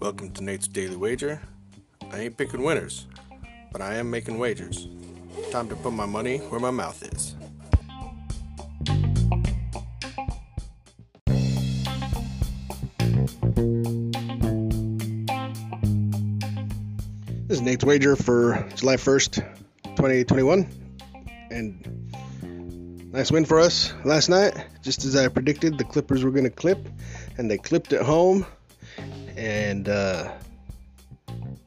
Welcome to Nate's Daily Wager. I ain't picking winners, but I am making wagers. Time to put my money where my mouth is. This is Nate's wager for July 1st, 2021. And nice win for us last night. Just as I predicted, the Clippers were going to clip, and they clipped at home. And uh,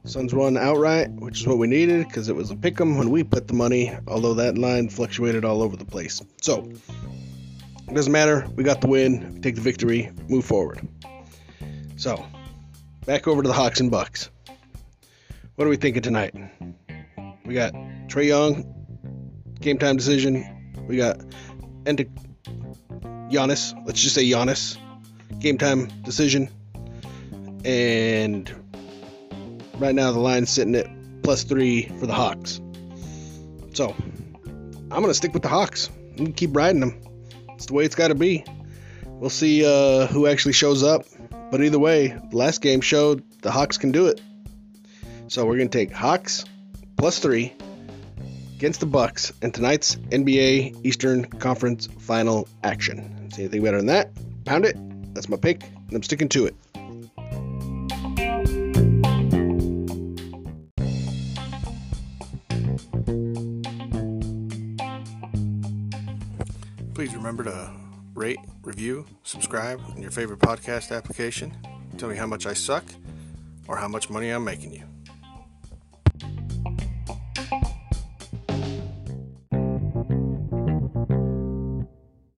Suns won outright, which is what we needed because it was a pick 'em when we put the money, although that line fluctuated all over the place. So, it doesn't matter. We got the win, take the victory, move forward. So, back over to the Hawks and Bucks. What are we thinking tonight? We got Trae Young, game time decision. We got Enda Giannis. Let's just say Giannis, game time decision. And right now the line's sitting at plus three for the Hawks. So I'm gonna stick with the Hawks. I'm keep riding them. It's the way it's got to be. We'll see uh, who actually shows up. But either way, the last game showed the Hawks can do it. So we're gonna take Hawks plus three against the Bucks in tonight's NBA Eastern Conference Final action. See anything better than that? Pound it. That's my pick, and I'm sticking to it. Please remember to rate, review, subscribe in your favorite podcast application. Tell me how much I suck or how much money I'm making you.